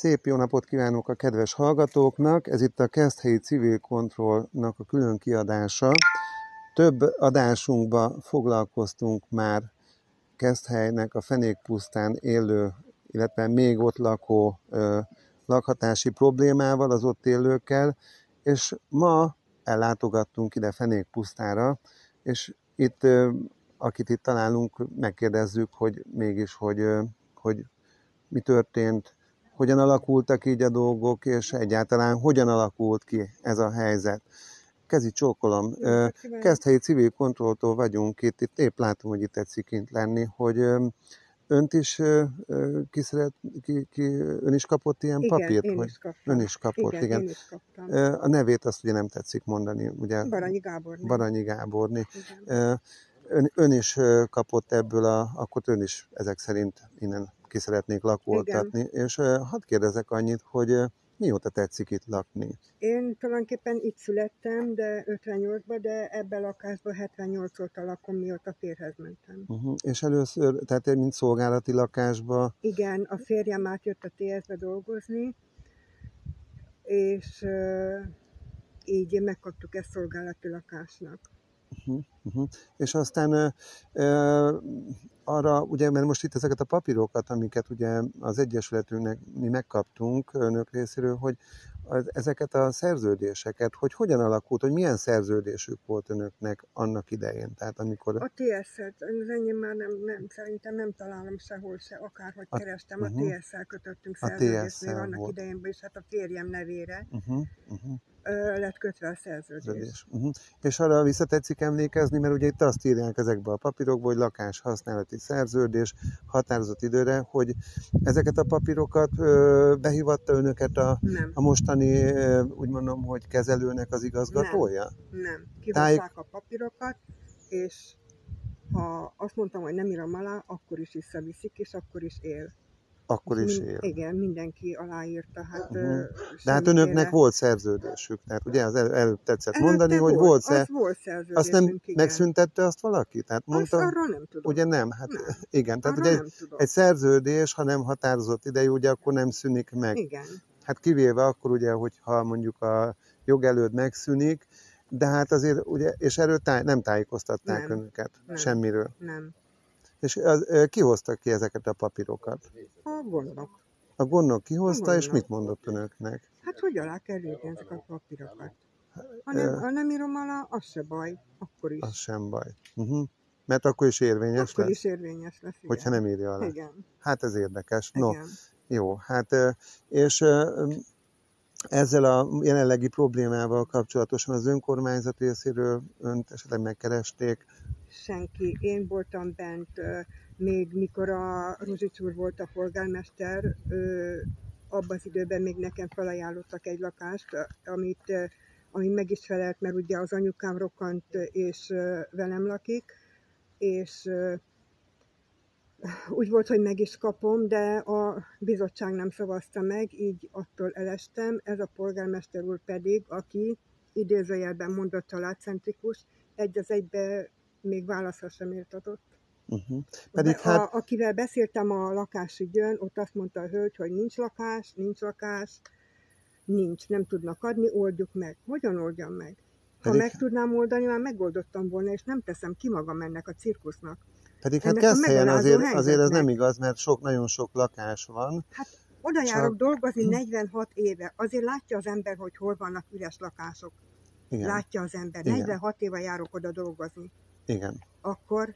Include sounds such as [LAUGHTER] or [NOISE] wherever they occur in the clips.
Szép jó napot kívánok a kedves hallgatóknak! Ez itt a Keszthelyi Civil Kontrollnak a külön kiadása. Több adásunkba foglalkoztunk már Keszthelynek a fenékpusztán élő, illetve még ott lakó ö, lakhatási problémával, az ott élőkkel, és ma ellátogattunk ide Fenékpusztára, és itt, ö, akit itt találunk, megkérdezzük, hogy mégis, hogy, ö, hogy mi történt, hogyan alakultak így a dolgok, és egyáltalán hogyan alakult ki ez a helyzet. Kezi csókolom. Kezdhelyi civil kontrolltól vagyunk itt, itt épp látom, hogy itt tetszik kint lenni, hogy önt is ki, szeret, ki, ki ön is kapott ilyen Igen, papírt? én hogy is kaptam. Ön is kapott, igen. igen. Én is kaptam. A nevét azt ugye nem tetszik mondani, ugye? Baranyi Gábor. nem? Baranyi Gáborni. Igen. Ön, ön is kapott ebből a, akkor ön is ezek szerint innen ki szeretnék lakoltatni, és hadd kérdezek annyit, hogy mióta tetszik itt lakni? Én tulajdonképpen itt születtem, de 58-ban, de ebben a lakásban 78 óta lakom, mióta férhez mentem. Uh-huh. És először, tehát egy mint szolgálati lakásba, Igen, a férjem átjött a TS-be dolgozni, és uh, így megkaptuk ezt szolgálati lakásnak. Uh-huh. Uh-huh. és aztán ö, ö, arra, ugye, mert most itt ezeket a papírokat, amiket ugye az Egyesületünknek mi megkaptunk önök részéről, hogy az, ezeket a szerződéseket, hogy hogyan alakult, hogy milyen szerződésük volt önöknek annak idején, tehát amikor... A TS-et, az enyém már nem, nem, szerintem nem találom sehol se, akárhogy A- kerestem, a uh-huh. TS-szel kötöttünk A szerződést még TS-szel annak volt. idején, és hát a férjem nevére Uh-huh, uh-huh. Lett kötve a szerződés. Uh-huh. És arra visszatetszik emlékezni, mert ugye itt azt írják ezekbe a papírokba, hogy lakás használati szerződés határozott időre, hogy ezeket a papírokat ö, behívatta önöket a, Nem, a mostani, ö, úgy mondom, hogy kezelőnek az igazgatója? nem. Kihozzák a papírokat, és ha azt mondtam, hogy nem írom alá, akkor is visszaviszik, és akkor is él. Akkor is él. Igen, mindenki aláírta. Hát, uh-huh. De hát önöknek volt szerződésük, tehát ugye az el, előbb tetszett mondani, hogy volt, szer... az volt azt szerződésünk, nem igen. megszüntette azt valaki? Tehát Azt mondta, arról nem tudom. ugye nem, hát Nem. [LAUGHS] igen, tehát ugye egy, tudom. egy szerződés, ha nem határozott idejű, ugye akkor nem szűnik meg. Igen. Hát kivéve akkor ugye, hogyha mondjuk a jogelőd megszűnik, de hát azért ugye, és erről táj, nem tájékoztatták Nem. önöket Nem. semmiről. Nem. És az, ö, ki ezeket a papírokat? A gondok. A gondok kihozta, A és mit mondott önöknek? Hát hogy alá kell írni ezeket a papírokat? Ha nem, ha nem írom alá, az se baj. Akkor is. Az sem baj. Uh-huh. Mert akkor is érvényes akkor lesz, is érvényes lesz. Igen. hogyha nem írja alá. Igen. Hát ez érdekes. No, Igen. jó, hát és ezzel a jelenlegi problémával kapcsolatosan az önkormányzat részéről önt esetleg megkeresték, senki. Én voltam bent, még mikor a Ruzsics úr volt a polgármester, abban az időben még nekem felajánlottak egy lakást, amit, ami meg is felelt, mert ugye az anyukám rokkant és velem lakik, és úgy volt, hogy meg is kapom, de a bizottság nem szavazta meg, így attól elestem. Ez a polgármester úr pedig, aki idézőjelben mondott családcentrikus, egy az egybe még válaszra sem ért adott. uh-huh. pedig De hát a, akivel beszéltem a lakásügyön, ott azt mondta a hölgy, hogy nincs lakás, nincs lakás, nincs, nem tudnak adni, oldjuk meg. Hogyan oldjam meg? Ha Pedig- meg tudnám oldani, már megoldottam volna, és nem teszem ki magam ennek a cirkusznak. Pedig hát Keszthelyen azért, azért ez nem igaz, mert sok, nagyon sok lakás van. Oda Csak- járok dolgozni 46 éve. Azért látja az ember, hogy hol vannak üres lakások. Igen, Látja az ember. Igen. 46 éve járok oda dolgozni. Igen, Akkor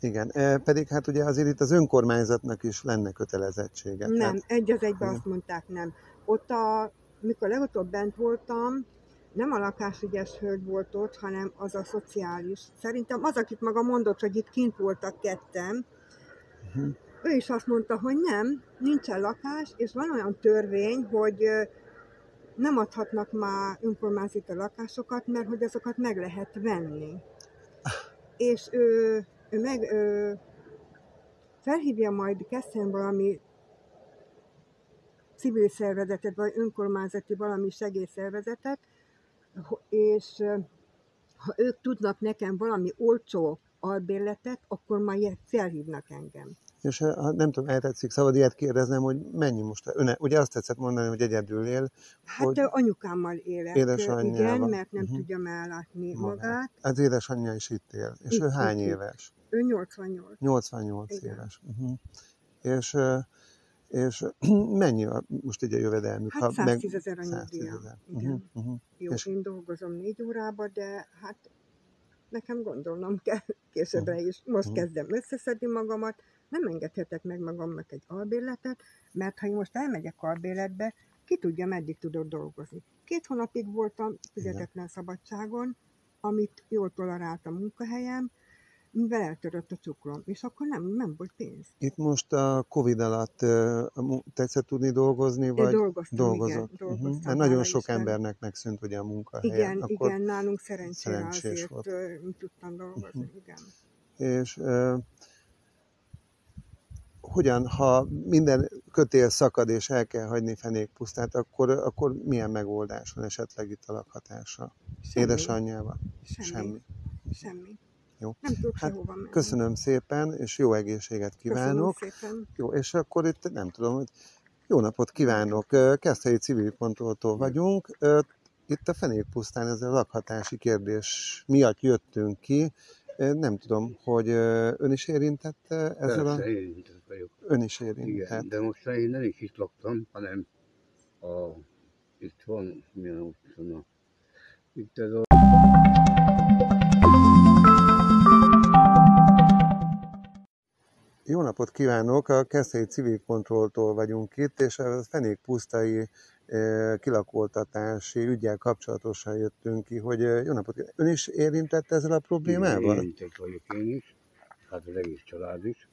igen. E, pedig hát ugye azért itt az önkormányzatnak is lenne kötelezettsége. nem, Tehát, egy az egyben Igen. azt mondták nem. Ott a, mikor legutóbb bent voltam, nem a lakásügyes hölgy volt ott, hanem az a szociális. Szerintem az, akit maga mondott, hogy itt kint voltak ketten, Mhm. ő is azt mondta, hogy nem, nincsen lakás, és van olyan törvény, hogy nem adhatnak már önkormányzati lakásokat, mert hogy azokat meg lehet venni. És ő, ő meg ő, felhívja majd Keszthelyen valami civil szervezetet, vagy önkormányzati valami segélyszervezetet, és ha ők tudnak nekem valami olcsó albérletet, akkor majd felhívnak engem. És ha nem tudom, eltetszik, szabad ilyet kérdeznem, hogy mennyi most, öne, ugye azt tetszett mondani, hogy egyedül él, Hát hogy anyukámmal élek, Édesanyjával. igen, mert nem Mhm. tudja ellátni magát. magát. Az édesanyja is itt él. És Itt, ő hány itt, éves? Ő 88. 88 Igen. éves. Uh-huh. És, és [CLEARS THROAT] mennyi a, most egy a jövedelmük? Hát ha meg- 110 ezer a 110 nyugdíja. Uh-huh. Uh-huh. Jó, És- én dolgozom négy órába, de hát nekem gondolnom kell [LAUGHS] későbbre is. Most Mhm. kezdem összeszedni magamat, nem engedhetek meg magamnak egy albérletet, mert ha én most elmegyek albérletbe, ki tudja, meddig tudok dolgozni. Két hónapig voltam fizetetlen szabadságon, amit jól tolerált a munkahelyem, mivel eltörött a cukrom, és akkor nem, nem volt pénz. Itt most a Covid alatt tetszett tudni dolgozni, vagy dolgoztam, dolgozott? igen, Uh-huh. dolgoztam. Mert nagyon sok Isten. embernek megszűnt ugye a munkahelye. Igen, Akkor, igen, nálunk szerencsére szerencsés azért volt. tudtam dolgozni, Mhm. igen. És hogyan, ha minden kötél szakad és el kell hagyni fenékpusztát, akkor, akkor milyen megoldás van esetleg itt a lakhatásra? Semmi. Édesanyjával? Semmi. Semmi. Semmi. Jó. Nem tudok Hát, menni. Köszönöm szépen, és jó egészséget kívánok. Köszönöm szépen. Jó, és akkor itt nem tudom, hogy jó napot kívánok. Keszthelyi civil kontrolltól vagyunk. Itt a Fenékpusztán ez a lakhatási kérdés miatt jöttünk ki. Nem tudom, hogy ön is érintett ezzel a... Érintett vagyok. Ön is érintett. Igen, de most én nem is itt laktam, hanem a, itt van, milyen utcana. Itt ez a Jó napot kívánok! A Keszthelyi Civil Kontrolltól vagyunk itt, és a Fenék pusztai kilakoltatási ügyel kapcsolatosan jöttünk ki, hogy jó napot! Ön is érintett ezzel a problémával? érintett vagyok én is, hát az egész család is.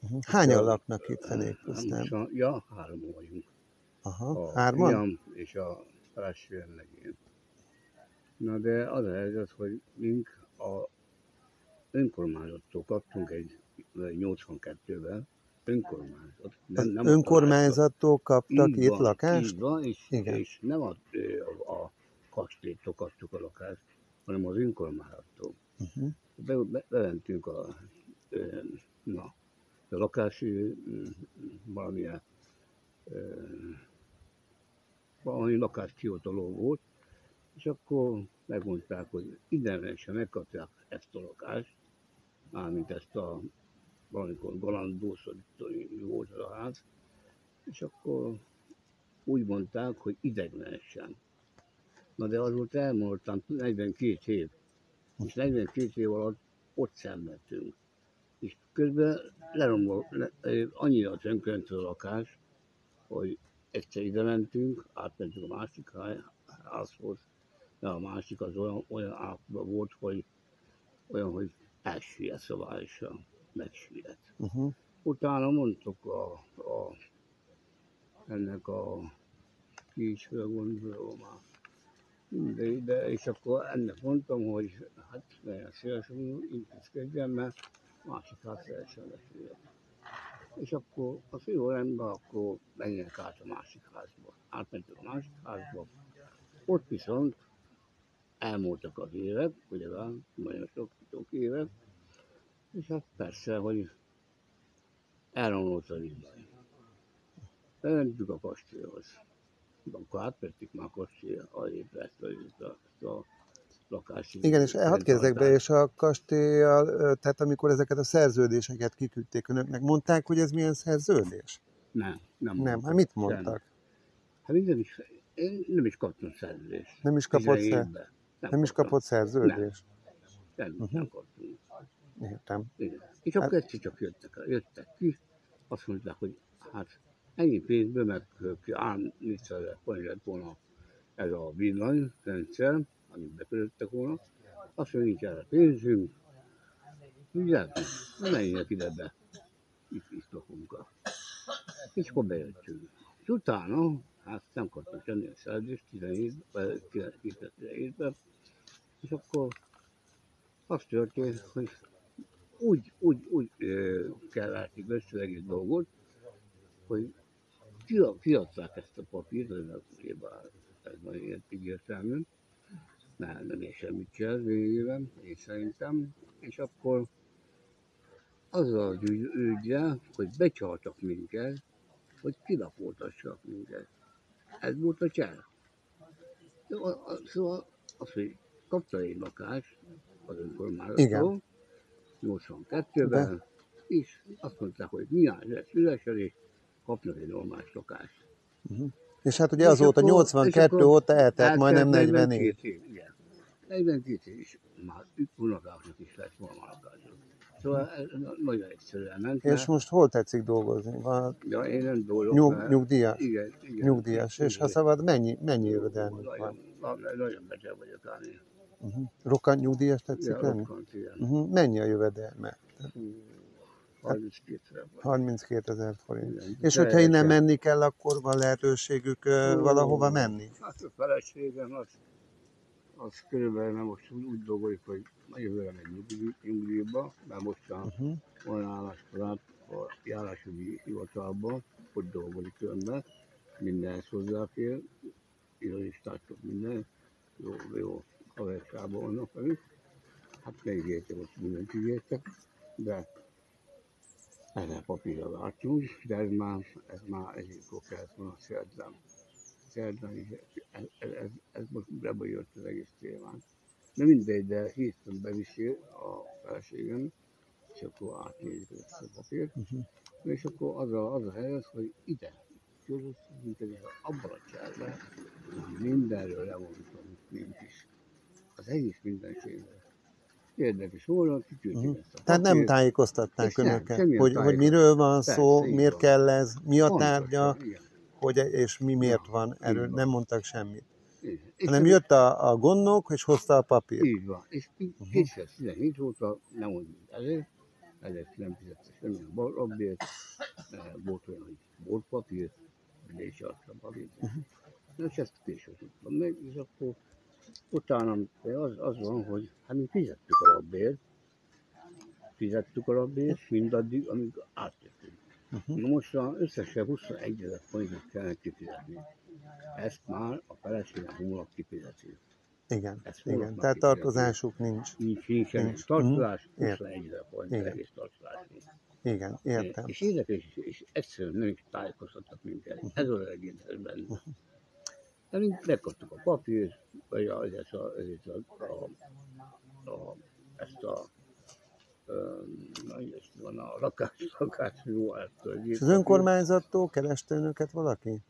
Uh-huh. Hányan laknak itt Fenék pusztán? Most, ja, hárman vagyunk. Aha, A hárman? fiam és a feleségem meg én. Na de az a helyzet, hogy mink a önkormányzattól kaptunk egy 82-ben önkormányzat. Az a önkormányzattól kaptak Így itt van, lakást? Így van, és, Igen. és nem a, a, a kastélytól kaptuk a lakást, hanem az önkormányzattól. Uh-huh. Be, be, bementünk a, na, a lakási ö, valamilyen valami lakáskihotaló volt, és akkor megmondták, hogy idegenesen megkapják ezt a lakást, mármint ezt a valamikor galandószorítói volt az a ház, és akkor úgy mondták, hogy ideglenesen. Na de az volt elmondtam 42 év, és 42 év alatt ott szenvedtünk. És közben leromlott, le, annyira tönkrent a lakás, hogy egyszer ide mentünk, átmentünk a másik há- házhoz, de a másik az olyan, olyan volt, hogy olyan, hogy elsüllyedt szabályosan, megsüllyedt. Uh-huh. Utána mondtuk a, a, ennek a ki is gondolom már. De és akkor ennek mondtam, hogy hát nagyon szívesen intézkedjen, mert másik ház teljesen lesüllyedt. És akkor az jó rendben, akkor menjenek át a másik házba. Átmentünk a másik házba. Ott viszont elmúltak az évek, ugye van, nagyon sok, sok évek, és hát persze, hogy elromlott az irány. Bementünk a kastélyhoz. Akkor átvettük már a kastély alép ezt a, a, a lakási... Igen, és hadd kérdezek be, és a kastélyjal, ö, tehát amikor ezeket a szerződéseket kiküldték önöknek, mondták, hogy ez milyen szerződés? Nem, nem. Nem, hát mit Nem. mondtak? Hát én nem is, én nem is kaptam szerződést. Nem is kapott, 17 szer... évben. nem is kaptam. kapott szerződést? Nem, Uh-huh. nem kaptunk. Értem. Igen. És akkor egyszer csak jöttek, jöttek ki, azt mondták, hogy hát ennyi pénzből meg ám 400 ezer forint lett volna ez a villanyrendszer, amit bekötöttek volna, azt mondja, nincs erre pénzünk, ugye, menjenek ide be, itt, itt lakunk. És akkor bejöttünk. És utána, hát nem kaptam semmi a szerződést 17-ben, 2017-ben, és akkor az történt, hogy úgy, úgy, úgy ö, kell látni össze egész dolgot, hogy kia- kiadták ezt a papírt, ez a ez van ilyen egyértelmű, nem, nem ér semmit csinál végében, én szerintem, és akkor azzal az ügy, ügyel, hogy becsaltak minket, hogy kilakoltassak minket. Ez volt a csel. Szóval az, hogy kapta egy lakást az önkormányzattól, 82-ben, és azt mondták, hogy mi áll lesz üresen, és kapnak egy normális lakást. Uh-huh. És hát ugye azóta, akkor- 82 és akkor óta eltelt majdnem 44. 42 év, igen. 42 év, és már unokáknak is lett volna lakásuk. Szóval ez nagyon egyszerűen ment. És most hol tetszik dolgozni? Van Ja, én nem dolgozom. nyug, mert- nyugdíjas? Igen, igen. Nyugdíjas. És ha szabad, mennyi, mennyi jövedelmük van? nagyon, nagyon beteg vagyok állni. Uh-huh. Rokkant nyugdíjas tetszik Ja, lenni? rokkant, igen. Uh-huh. Mennyi a jövedelme? Hú, 32 ezer vagy. 32 ezer forint. Igen. És hogyha innen menni kell, akkor van lehetőségük Ó, valahova menni? Hát a feleségem az, az körülbelül mert most úgy, úgy dolgozik, hogy jövőre megy nyugdíj- nyugdíjba, mert most a Uh-huh. van álláskorát a járásügyi hivatalban, hogy dolgozik önben, mindenhez hozzáfér, irodistától minden, jó, jó haverságban vannak velük. Hát megígértem, hogy mindent ígértek, de erre papírra vártunk, de ez már, ez már egyikor kellett volna szerdán. Szerdán ez, ez, ez, ez most ebbe jött az egész témán. De mindegy, de hétfőn beviszi a feleségem, és akkor átnézik ezt a papírt. Uh-huh. És akkor az a, az a helyzet, hogy ide, körülöttünk, mint egy abban a cselben, mindenről lemondtam, nincs is. Az egész mindenségről. Érdekes volna, kiküldték Uh-huh. ezt a Tehát nem tájékoztatták nem, önöket, semmilyen hogy, hogy miről van Persze, szó, miért van. kell ez, mi a Pontosan, tárgya, igen. hogy, és mi miért van, erről van. nem mondtak semmit. Igen. Hanem jött a, a gondnok, és hozta a papírt. Így van. És Mhm. 2017 óta nem mondjuk ezért, ezért nem fizette semmilyen rabbért, volt olyan, hogy volt papír, de is azt a papírt. Mhm. Na, és ezt később tudtam meg, és akkor utána az, az van, hogy hát mi fizettük a rabbért, fizettük a rabbért mindaddig, amíg átjöttünk. Uh-huh. Na most a összesen 21 ezer forintot kellene kifizetni. Ezt már a feleségem hónap kifizeti. Igen, Ezt igen. Tehát tartozásuk nincs. Nincs, Nincs. nincs. tartozás, Mhm. 21 ezer forint egész tartozás. nincs. Igen, értem. És érdekes, és egyszerűen nem is tájékoztattak minket. Ez az egész benne. De mi megkaptuk a papírt, vagy a, ez a, ez a, a, a, ezt a na, van a lakás, lakás jó az önkormányzattól kereste önöket valaki?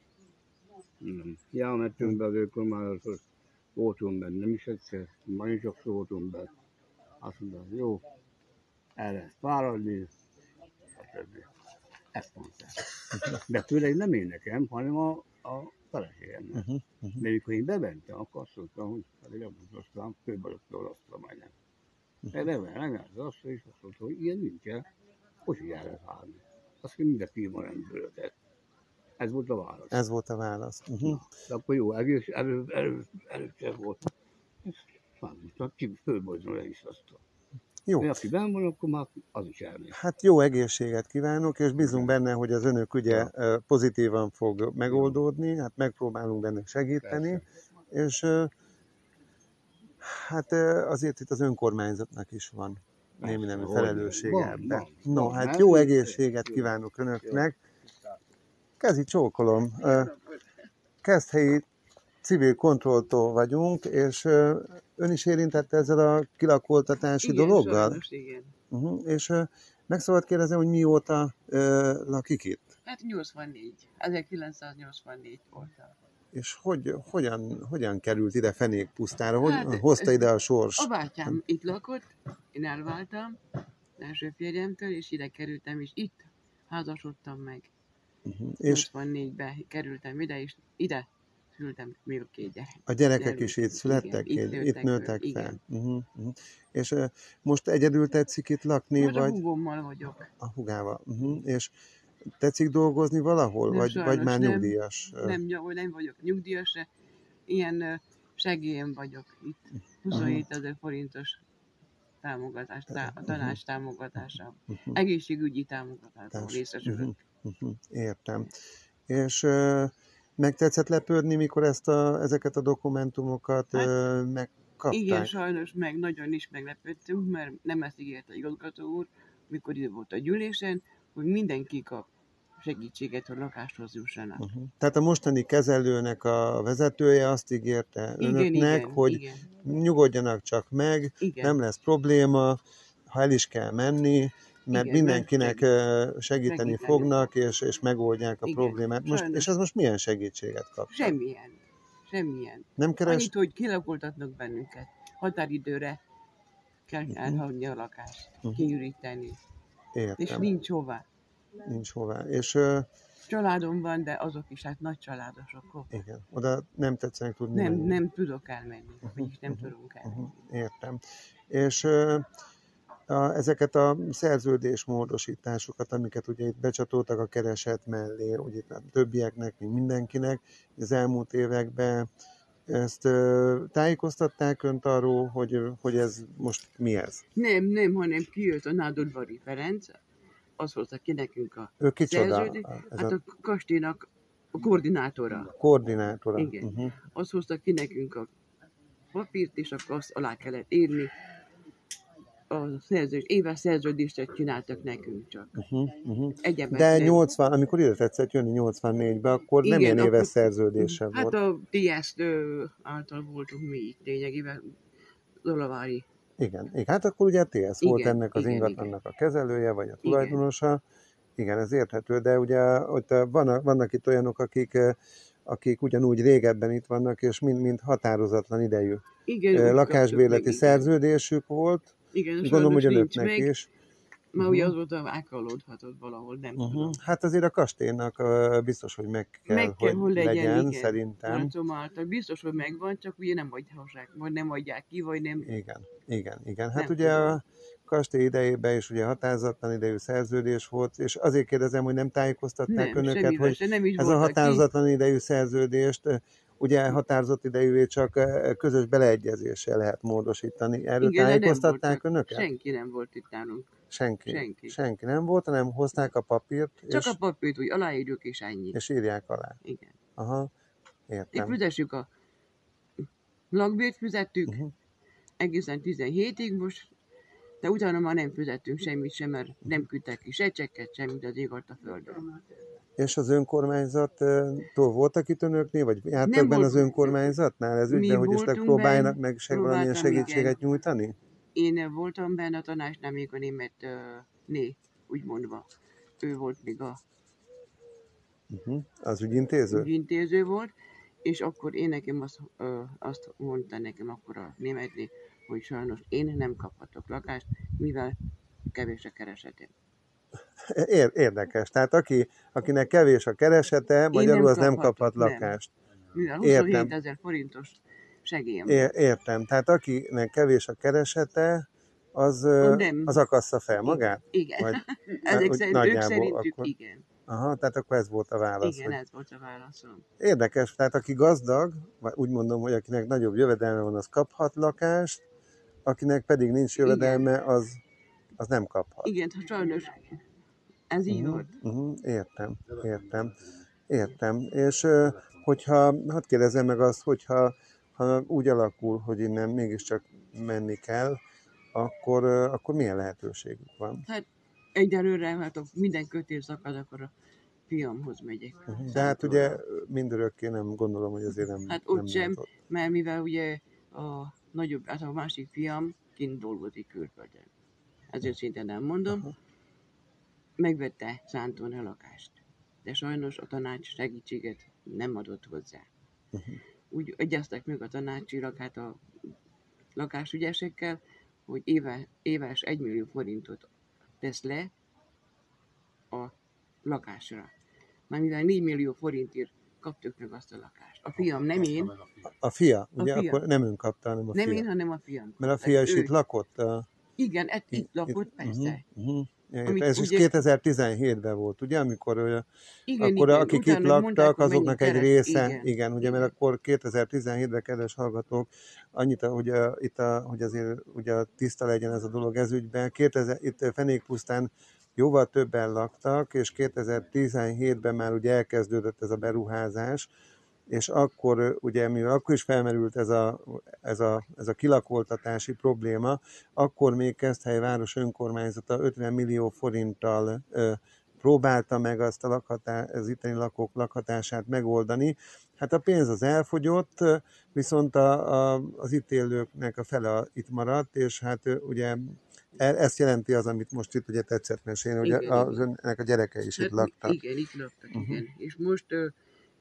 Nem. Ja, mentünk be az önkormányzathoz, voltunk benne, nem is egyszer, nagyon sokszor voltunk be. Azt mondta, jó, el lehet fáradni, stb. Ezt mondta. De főleg nem én nekem, hanem a, a feleségemnek. Uh-huh. Uh-huh. De mikor én bementem, akkor azt mondtam, hogy pedig elmondtam, főbalottal azt a majdnem. De bementem, az azt, és azt mondta, hogy ilyen nincsen, hogy el lehet állni. Azt mondja, mindenki van rendőröket. Ez volt a válasz. Ez volt a válasz. Uh-huh. De akkor jó, egész erő, erő, erősebb volt. És számított, ki fölbozni le is azt. Jó. De aki benn van, akkor már az is elmegy. Hát jó egészséget kívánok, és bízunk benne, hogy az önök ügye ö, pozitívan fog megoldódni, hát megpróbálunk benne segíteni, Persze. és hát azért itt az önkormányzatnak is van némi nemű Persze, felelőssége ebben. No, hát hát jó egészséget kívánok önöknek. Kezi csókolom. Ö, Keszthelyi civil kontrolltól vagyunk, és ön is érintett ezzel a kilakoltatási igen, dologgal? Sajnos, igen. Uh-huh. És meg szabad kérdezni, hogy mióta uh, lakik itt? Hát 84. 1984 voltam. És hogy, hogyan, hogyan került ide Fenék pusztára? Hogy Hát, hozta ide a sors? A bátyám itt lakott, én elváltam első férjemtől, és ide kerültem, és itt házasodtam meg. Uh-huh. És 84-ben kerültem ide, és ide szültem még két gyerek. a gyerekek is itt születtek? Igen, itt, itt nőttek föl, fel? Uh-huh. Uh-huh. És uh, most egyedül tetszik itt lakni, Most a vagy húgommal vagyok. a hugával? Uh-huh. És tetszik dolgozni valahol? Nem, vagy, vagy már nem. nyugdíjas? Nem, ny- nem vagyok nyugdíjas, de ilyen ö, segélyen vagyok itt. 27 ezer forintos támogatás, tá- a tanács támogatása. Uh-huh. Egészségügyi támogatásban Társ- részesülök. uh-huh. Uh-huh. Értem. És uh, meg tetszett lepődni, mikor ezt a, ezeket a dokumentumokat Hát, uh, megkapták? Igen, sajnos meg nagyon is meglepődtünk, mert nem ezt ígérte a igazgató úr, mikor itt volt a gyűlésen, hogy mindenki kap segítséget, hogy lakáshoz jussanak. Uh-huh. Tehát a mostani kezelőnek a vezetője azt ígérte Igen, önöknek, igen, hogy igen, nyugodjanak csak meg, igen. nem lesz probléma, ha el is kell menni, mert Igen, mindenkinek segíteni segíteni fognak, és, és megoldják a Igen, problémát. Most, sajnos. és az most milyen segítséget kap? Semmilyen. Semmilyen. Nem keres? Annyit, hogy kilakoltatnak bennünket. Határidőre kell Mhm. elhagyni a lakást, Mhm. kiüríteni. És Értem, nincs hová. nincs hová. És ö, Családom van, de azok is hát nagy családosok. Igen, oda nem tetszenek tudni Nem, menni. nem tudok elmenni, Mhm, vagyis nem mhm, tudunk elmenni. Uh-huh, értem. És ö, a, ezeket a szerződésmódosításokat, amiket ugye itt becsatoltak a kereset mellé, ugye itt a többieknek, mint mindenkinek, az elmúlt években ezt ö, tájékoztatták önt arról, hogy, hogy ez most mi ez? Nem, nem, hanem kijött a Nádodvari Ferenc, az hozta ki nekünk a Ő kicsoda? szerződés, hát a a kastélynak a koordinátora. koordinátora? Igen. Uh-huh. Az hozta ki nekünk a papírt, és akkor azt alá kellett írni. A szerződés, éves szerződést csináltak nekünk csak. Uh-huh. Uh-huh. Egyebek De nem. 80, amikor ide tetszett jönni 84-be, akkor nem Igen, ilyen éves szerződése Hát volt. a TS által voltunk mi itt lényegében, Zolavári. Igen, igen, hát akkor ugye TS volt Igen, ennek az igen, ingatlannak a kezelője, vagy a tulajdonosa. Igen, ez érthető, de ugye ott vannak, vannak itt olyanok, akik, akik ugyanúgy régebben itt vannak, és mind, mind határozatlan idejű Igen, lakásbérleti szerződésük volt. Igen, Gondolom, hogy önöknek meg, is. mert ugye Mhm. az volt, hogy elkalódhatott valahol, nem Uh-huh. tudom. Hát azért a kastélynak eh, biztos, hogy meg kell, Meg kell, hogy legyen, igen. szerintem. Látom által. Biztos, hogy megvan, csak ugye nem adják, vagy nem adják ki, vagy nem. Igen, igen, igen. Hát Nem ugye tudom. a kastély idejében is ugye határozatlan idejű szerződés volt, és azért kérdezem, hogy nem tájékoztatták Nem, önöket, hogy nem is ez a határozatlan idejű szerződést ugye határozott idejűvé csak eh, közös beleegyezéssel lehet módosítani. Erről Igen, nem tájékoztatták voltak. önöket? Senki nem volt itt nálunk. Senki. Senki. Senki nem volt, hanem hozták a papírt, Csak és, a papírt, hogy aláírjuk, és ennyi. és írják alá. Igen. Aha, értem. fizessük a lakbért fizettük, Uh-huh. egészen 17-ig most, de utána már nem fizettünk semmit sem, mert nem küldtek ki se csekket, semmit az ég a földön. És az önkormányzattól voltak itt önöknél, vagy jártak benne az önkormányzatnál ez ügyben, hogy esetleg voltunk próbáljanak benne, meg seg valamilyen segítséget nyújtani? Én voltam benne a tanácsnál, még a német uh, né, úgy mondva. Ő volt még a Uh-huh. Az ügyintéző? ügyintéző volt, és akkor én nekem azt, ö, azt mondta nekem akkor a németné, hogy sajnos én nem kaphatok lakást, mivel kevés a keresetem. Ér- érdekes. Tehát aki, akinek kevés a keresete, magyarul nem az nem kaphat nem. lakást. Mivel Értem. 27 ezer forintos segélyem értem. Tehát akinek kevés a keresete, az, Nem. az akassza fel magát? Igen, Vagy, [LAUGHS] ezek úgy szerint, ők szerintük akkor- igen. Aha, tehát akkor ez volt a válasz. Igen, hogy ez volt a válaszom. Érdekes, tehát aki gazdag, vagy úgy mondom, hogy akinek nagyobb jövedelme van, az kaphat lakást, akinek pedig nincs jövedelme, az, az nem kaphat. Igen, hát sajnos ez így volt. mhm, értem, értem, értem. És hogyha, hadd kérdezem meg azt, hogyha ha úgy alakul, hogy innen mégiscsak menni kell, akkor, akkor milyen lehetőségük van? Hát egyelőre, hát minden kötés szakad, akkor a fiamhoz megyek. Mhm. De hát ugye mindörökké nem gondolom, hogy azért nem Hát ott nem sem. ott. Mert mivel ugye a nagyobb, hát a másik fiam kint dolgozik külföldön. Ezért szinte nem mondom. Aha. Megvette Szánton a lakást. De sajnos a tanács segítséget nem adott hozzá. Uh-huh. Úgy egyeztek meg a tanácsilag, hát a lakásügyesekkel, hogy éve, éves 1 millió forintot tesz le a lakásra. Már mivel 4 millió forintért kaptuk meg azt a lakást. A fiam, nem én, A fia, ugye fia. akkor nem ön kapta, hanem a nem fia. én, hanem a fiam. Mert a fia is ő, itt lakott. A, Igen, itt, itt lakott, persze. Uh-huh, uh-huh. Amit ez is ugye- 2017-ben volt, ugye, amikor Igen, akkor igen. akik itt laktak, mondták, azoknak egy keres- része, igen, Igen, ugye, mert akkor 2017-ben, kedves hallgatók, annyit, hogy, a, itt a, hogy azért ugye tiszta legyen ez a dolog ez ügyben, 2000, itt Fenékpusztán jóval többen laktak, és 2017-ben már ugye elkezdődött ez a beruházás, és akkor ugye, mivel akkor is felmerült ez a, ez a, ez a kilakoltatási probléma, akkor még Keszthely város önkormányzata 50 millió forinttal próbálta meg azt a lakhatá, az itteni lakók lakhatását megoldani. Hát a pénz az elfogyott, viszont a, a, az itt élőknek a fele itt maradt, és hát ugye e, ezt jelenti az, amit most itt ugye tetszett mesélni, hogy igen, az önnek a gyereke is hát, itt laktak. Igen, itt laktak, uh-huh. igen. És most ő,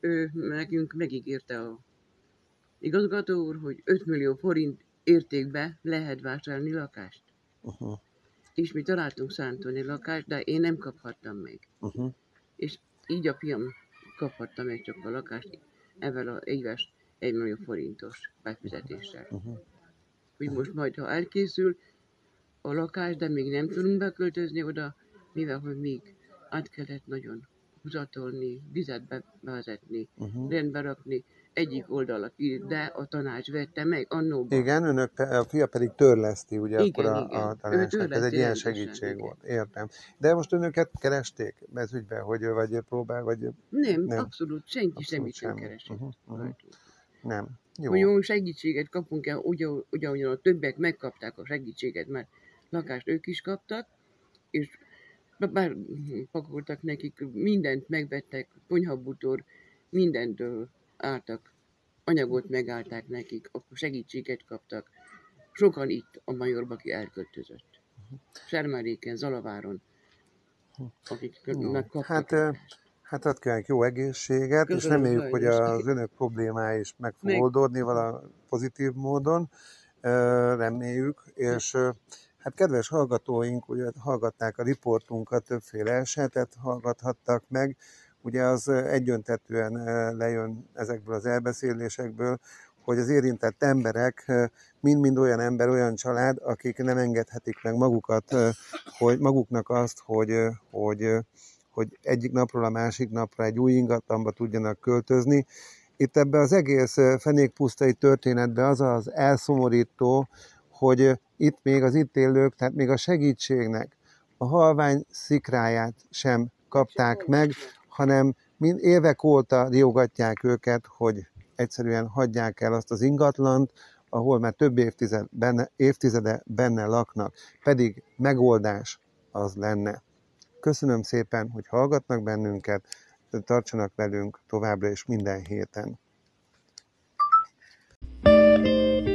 ő nekünk megígérte a igazgató úr, hogy 5 millió forint értékbe lehet vásárolni lakást. Uh-huh és mi találtunk szántoni lakást, de én nem kaphattam meg. Uh-huh. És így a fiam kaphatta meg csak a lakást ezzel a éves 1 millió forintos befizetéssel. Uh-huh. Hogy most majd, ha elkészül a lakás, de még nem tudunk beköltözni oda, mivel hogy még át kellett nagyon húzatolni, vizet bevezetni, uh-huh. rendbe rakni, egyik oldala ki, de a tanács vette meg annóban. Igen, önök, a fia pedig törleszti, ugye igen, akkor a, igen. a tanácsnak. Ez egy ilyen segítség igen. volt, értem. De most önöket keresték ez ügyben, hogy vagy próbál, vagy... Nem, nem. abszolút, senki abszolút semmit sem keresett. Uh-huh, uh-huh. Nem. Jó. Hogy segítséget kapunk el, ugyan, ugyan a többiek megkapták a segítséget, mert lakást ők is kaptak, és bár pakoltak nekik, mindent megvettek, konyhabútor, mindent álltak, anyagot megállták nekik, akkor segítséget kaptak. Sokan itt a Majorba, aki elköltözött. Sermeréken, Zalaváron, akik megkaptak. Hát, hát ad kell jó egészséget, Köszönöm, és reméljük, hogy az önök problémái is meg fog oldódni vala pozitív módon. Reméljük, és Hát kedves hallgatóink, ugye hallgatták a riportunkat, többféle esetet hallgathattak meg, ugye az egyöntetően lejön ezekből az elbeszélésekből, hogy az érintett emberek mind-mind olyan ember, olyan család, akik nem engedhetik meg magukat, hogy maguknak azt, hogy, hogy, hogy egyik napról a másik napra egy új ingatlanba tudjanak költözni. Itt ebbe az egész fenékpusztai történetbe az az elszomorító, hogy itt még az itt élők, tehát még a segítségnek a halvány szikráját sem kapták meg, hanem mind évek óta riogatják őket, hogy egyszerűen hagyják el azt az ingatlant, ahol már több évtized benne, évtizede benne laknak, pedig megoldás az lenne. Köszönöm szépen, hogy hallgatnak bennünket, tartsanak velünk továbbra is minden héten. thank you